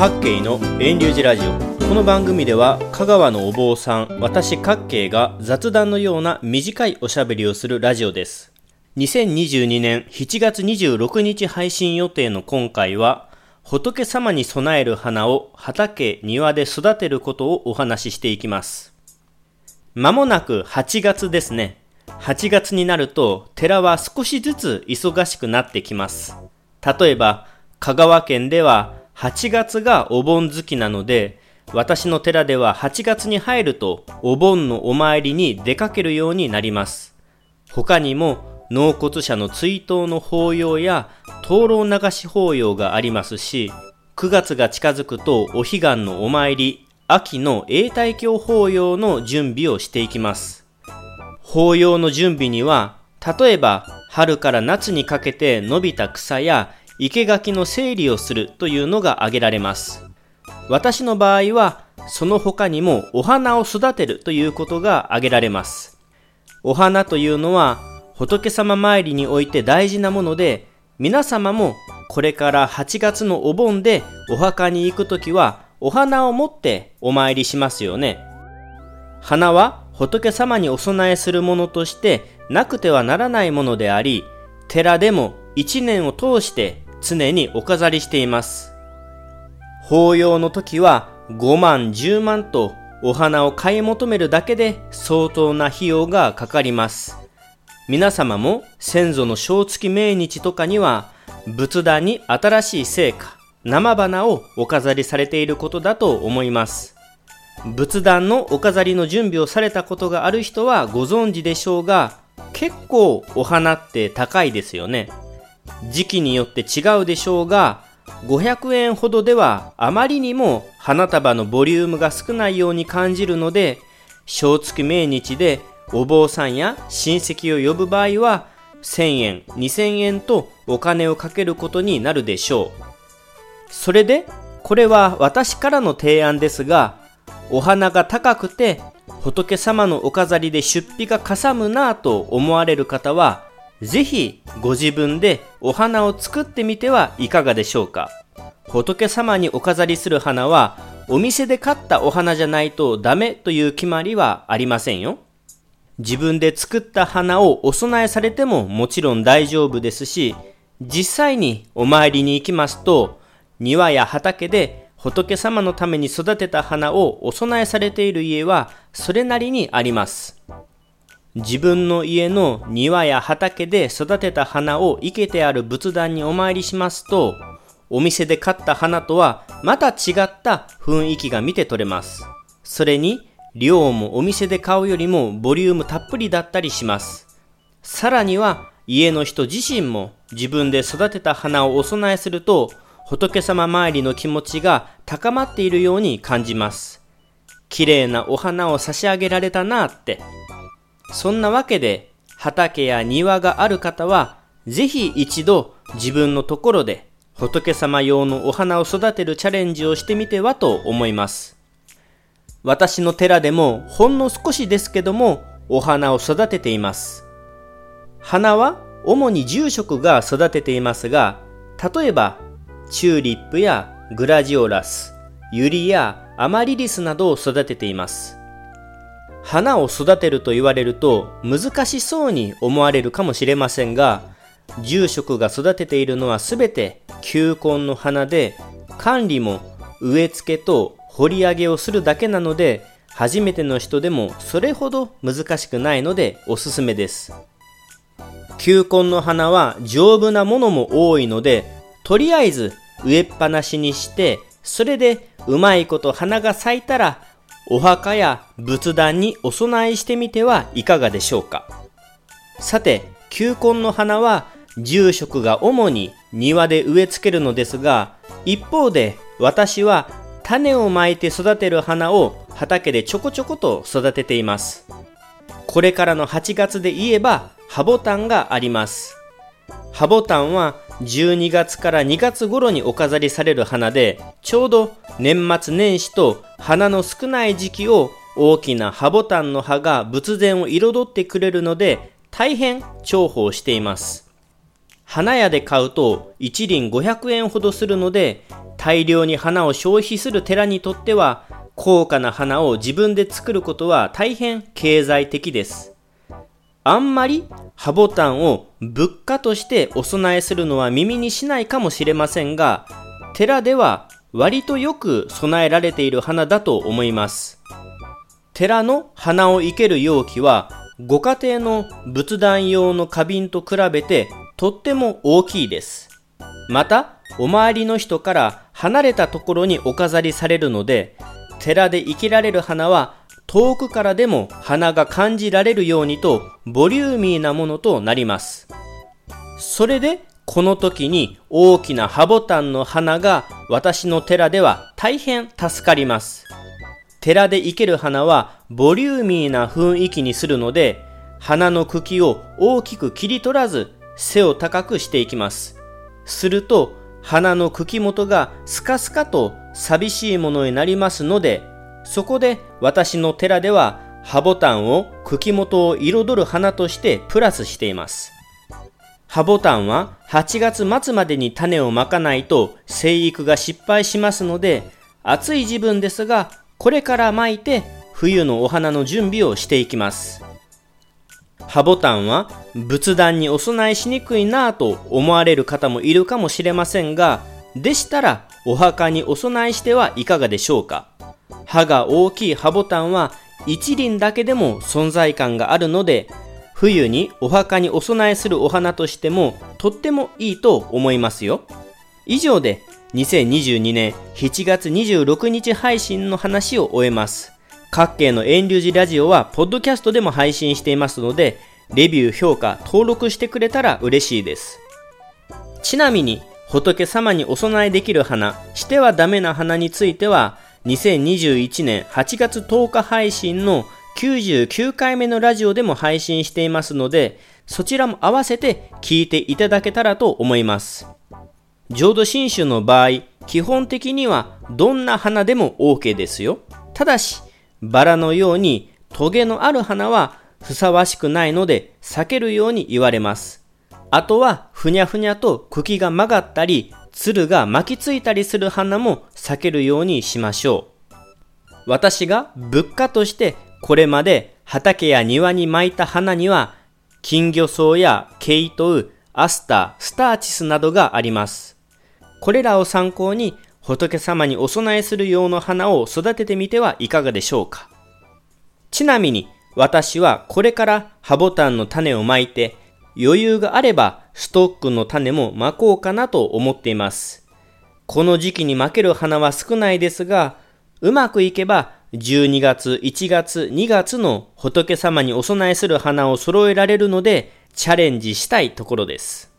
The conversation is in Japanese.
各系の遠流寺ラジオ。この番組では香川のお坊さん私各系が雑談のような短いおしゃべりをするラジオです。2022年7月26日配信予定の今回は仏様に備える花を畑、庭で育てることをお話ししていきます。まもなく8月ですね。8月になると寺は少しずつ忙しくなってきます。例えば香川県では8月がお盆月なので、私の寺では8月に入るとお盆のお参りに出かけるようになります。他にも納骨者の追悼の法要や灯籠流し法要がありますし、9月が近づくとお彼岸のお参り、秋の永代教法要の準備をしていきます。法要の準備には、例えば春から夏にかけて伸びた草や生垣の整理をするというのが挙げられます。私の場合は、その他にもお花を育てるということが挙げられます。お花というのは仏様参りにおいて大事なもので、皆様もこれから8月のお盆でお墓に行くときはお花を持ってお参りしますよね。花は仏様にお供えするものとしてなくてはならないものであり、寺でも一年を通して常にお飾りしています。法要の時は5万10万とお花を買い求めるだけで相当な費用がかかります。皆様も先祖の正月命日とかには仏壇に新しい成果、生花をお飾りされていることだと思います。仏壇のお飾りの準備をされたことがある人はご存知でしょうが、結構お花って高いですよね。時期によって違うでしょうが、500円ほどではあまりにも花束のボリュームが少ないように感じるので、正月命日でお坊さんや親戚を呼ぶ場合は、1000円、2000円とお金をかけることになるでしょう。それで、これは私からの提案ですが、お花が高くて仏様のお飾りで出費がかさむなぁと思われる方は、ぜひご自分でお花を作ってみてはいかがでしょうか仏様にお飾りする花はお店で買ったお花じゃないとダメという決まりはありませんよ。自分で作った花をお供えされてももちろん大丈夫ですし、実際にお参りに行きますと、庭や畑で仏様のために育てた花をお供えされている家はそれなりにあります。自分の家の庭や畑で育てた花を生けてある仏壇にお参りしますと、お店で買った花とはまた違った雰囲気が見て取れます。それに、量もお店で買うよりもボリュームたっぷりだったりします。さらには、家の人自身も自分で育てた花をお供えすると、仏様参りの気持ちが高まっているように感じます。綺麗なお花を差し上げられたなってそんなわけで、畑や庭がある方は、ぜひ一度自分のところで仏様用のお花を育てるチャレンジをしてみてはと思います。私の寺でもほんの少しですけどもお花を育てています。花は主に住職が育てていますが、例えばチューリップやグラジオラス、ユリやアマリリスなどを育てています。花を育てると言われると難しそうに思われるかもしれませんが、住職が育てているのはすべて球根の花で、管理も植え付けと掘り上げをするだけなので、初めての人でもそれほど難しくないのでおすすめです。球根の花は丈夫なものも多いので、とりあえず植えっぱなしにして、それでうまいこと花が咲いたらお墓や仏壇にお供えしてみてはいかがでしょうかさて、球根の花は住職が主に庭で植え付けるのですが、一方で私は種をまいて育てる花を畑でちょこちょこと育てています。これからの8月で言えば、ハボタンがあります。ハボタンは12月から2月頃にお飾りされる花で、ちょうど年末年始と花の少ない時期を大きな葉ボタンの葉が仏前を彩ってくれるので、大変重宝しています。花屋で買うと一輪500円ほどするので、大量に花を消費する寺にとっては、高価な花を自分で作ることは大変経済的です。あんまりハボタンを物価としてお供えするのは耳にしないかもしれませんが、寺では割とよく備えられている花だと思います。寺の花を生ける容器は、ご家庭の仏壇用の花瓶と比べてとっても大きいです。また、お周りの人から離れたところにお飾りされるので、寺で生けられる花は遠くからでも花が感じられるようにとボリューミーなものとなります。それでこの時に大きなハボタンの花が私の寺では大変助かります。寺で生ける花はボリューミーな雰囲気にするので花の茎を大きく切り取らず背を高くしていきます。すると花の茎元がスカスカと寂しいものになりますのでそこで私の寺では葉ボタンを茎元を彩る花としてプラスしています。葉ボタンは8月末までに種をまかないと生育が失敗しますので、暑い時分ですが、これから巻いて冬のお花の準備をしていきます。葉ボタンは仏壇にお供えしにくいなぁと思われる方もいるかもしれませんが、でしたらお墓にお供えしてはいかがでしょうか。葉が大きい葉ボタンは一輪だけでも存在感があるので、冬にお墓にお供えするお花としてもとってもいいと思いますよ。以上で2022年7月26日配信の話を終えます。各系の遠流寺ラジオはポッドキャストでも配信していますので、レビュー、評価、登録してくれたら嬉しいです。ちなみに、仏様にお供えできる花、してはダメな花については、2021年8月10日配信の99回目のラジオでも配信していますので、そちらも合わせて聞いていただけたらと思います。浄土真宗の場合、基本的にはどんな花でも OK ですよ。ただし、バラのようにトゲのある花はふさわしくないので避けるように言われます。あとは、ふにゃふにゃと茎が曲がったり、鶴が巻きついたりする花も避けるようにしましょう。私が物価としてこれまで畑や庭に巻いた花には金魚草やケイトウ、アスター、スターチスなどがあります。これらを参考に仏様にお供えする用の花を育ててみてはいかがでしょうか。ちなみに私はこれからハボタンの種をまいて余裕があればストックの種もまこうかなと思っています。この時期にまける花は少ないですが、うまくいけば12月、1月、2月の仏様にお供えする花を揃えられるのでチャレンジしたいところです。